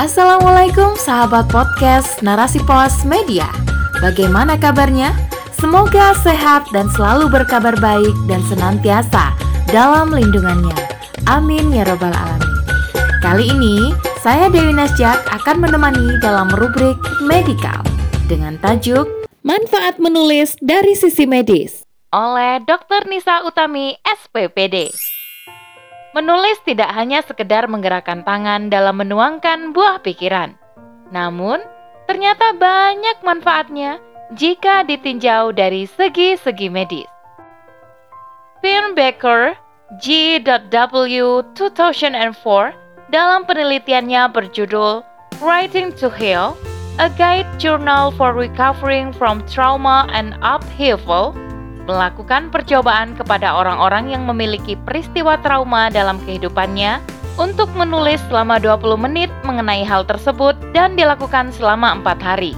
Assalamualaikum sahabat podcast Narasi Pos Media. Bagaimana kabarnya? Semoga sehat dan selalu berkabar baik dan senantiasa dalam lindungannya. Amin ya robbal alamin. Kali ini saya Dewi Nasjak akan menemani dalam rubrik Medikal dengan tajuk Manfaat menulis dari sisi medis oleh Dr. Nisa Utami, SPPD. Menulis tidak hanya sekedar menggerakkan tangan dalam menuangkan buah pikiran. Namun, ternyata banyak manfaatnya jika ditinjau dari segi-segi medis. Finn Baker, G.W. 2004 dalam penelitiannya berjudul Writing to Heal, A Guide Journal for Recovering from Trauma and Upheaval melakukan percobaan kepada orang-orang yang memiliki peristiwa trauma dalam kehidupannya untuk menulis selama 20 menit mengenai hal tersebut dan dilakukan selama empat hari.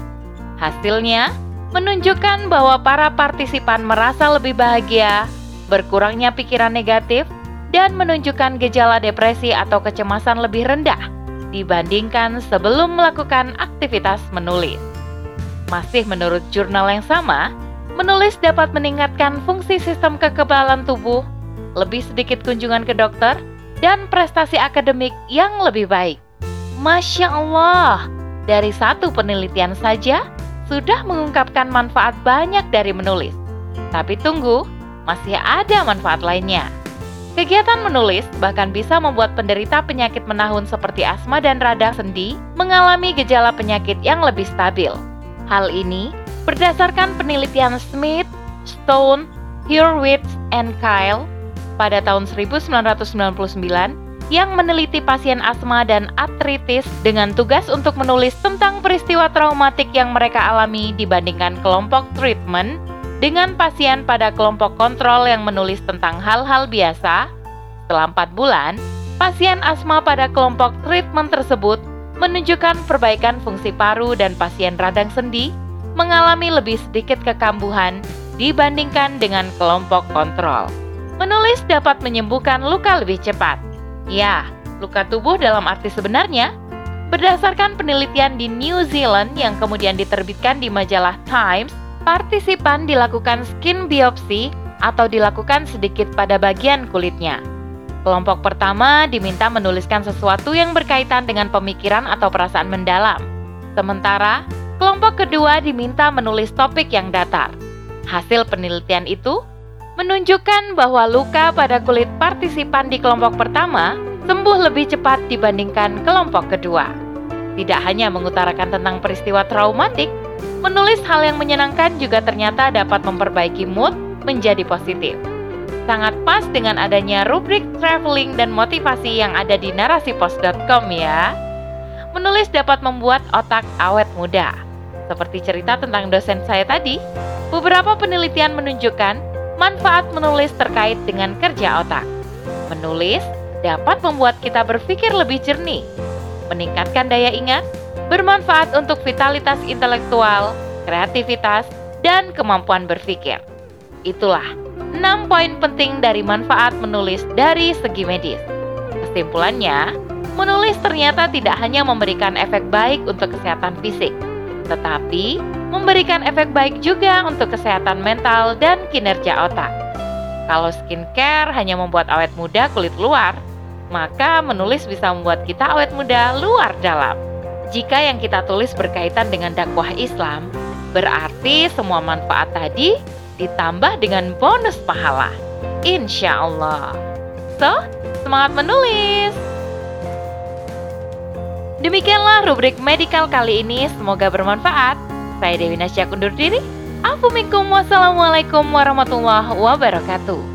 Hasilnya menunjukkan bahwa para partisipan merasa lebih bahagia, berkurangnya pikiran negatif, dan menunjukkan gejala depresi atau kecemasan lebih rendah dibandingkan sebelum melakukan aktivitas menulis. Masih menurut jurnal yang sama, Menulis dapat meningkatkan fungsi sistem kekebalan tubuh, lebih sedikit kunjungan ke dokter, dan prestasi akademik yang lebih baik. Masya Allah, dari satu penelitian saja sudah mengungkapkan manfaat banyak dari menulis. Tapi tunggu, masih ada manfaat lainnya. Kegiatan menulis bahkan bisa membuat penderita penyakit menahun seperti asma dan radang sendi mengalami gejala penyakit yang lebih stabil. Hal ini Berdasarkan penelitian Smith, Stone, Hurwitz, and Kyle pada tahun 1999 yang meneliti pasien asma dan artritis dengan tugas untuk menulis tentang peristiwa traumatik yang mereka alami dibandingkan kelompok treatment dengan pasien pada kelompok kontrol yang menulis tentang hal-hal biasa. Setelah 4 bulan, pasien asma pada kelompok treatment tersebut menunjukkan perbaikan fungsi paru dan pasien radang sendi mengalami lebih sedikit kekambuhan dibandingkan dengan kelompok kontrol. Menulis dapat menyembuhkan luka lebih cepat. Ya, luka tubuh dalam arti sebenarnya Berdasarkan penelitian di New Zealand yang kemudian diterbitkan di majalah Times, partisipan dilakukan skin biopsi atau dilakukan sedikit pada bagian kulitnya. Kelompok pertama diminta menuliskan sesuatu yang berkaitan dengan pemikiran atau perasaan mendalam. Sementara Kelompok kedua diminta menulis topik yang datar. Hasil penelitian itu menunjukkan bahwa luka pada kulit partisipan di kelompok pertama sembuh lebih cepat dibandingkan kelompok kedua. Tidak hanya mengutarakan tentang peristiwa traumatik, menulis hal yang menyenangkan juga ternyata dapat memperbaiki mood menjadi positif. Sangat pas dengan adanya rubrik traveling dan motivasi yang ada di narasipos.com ya. Menulis dapat membuat otak awet muda. Seperti cerita tentang dosen saya tadi, beberapa penelitian menunjukkan manfaat menulis terkait dengan kerja otak. Menulis dapat membuat kita berpikir lebih jernih, meningkatkan daya ingat, bermanfaat untuk vitalitas intelektual, kreativitas, dan kemampuan berpikir. Itulah 6 poin penting dari manfaat menulis dari segi medis. Kesimpulannya, menulis ternyata tidak hanya memberikan efek baik untuk kesehatan fisik, tetapi memberikan efek baik juga untuk kesehatan mental dan kinerja otak. Kalau skincare hanya membuat awet muda kulit luar, maka menulis bisa membuat kita awet muda luar dalam. Jika yang kita tulis berkaitan dengan dakwah Islam, berarti semua manfaat tadi ditambah dengan bonus pahala. Insya Allah. So, semangat menulis! Demikianlah rubrik medikal kali ini, semoga bermanfaat. Saya Dewi Nasya undur diri. Assalamualaikum warahmatullahi wabarakatuh.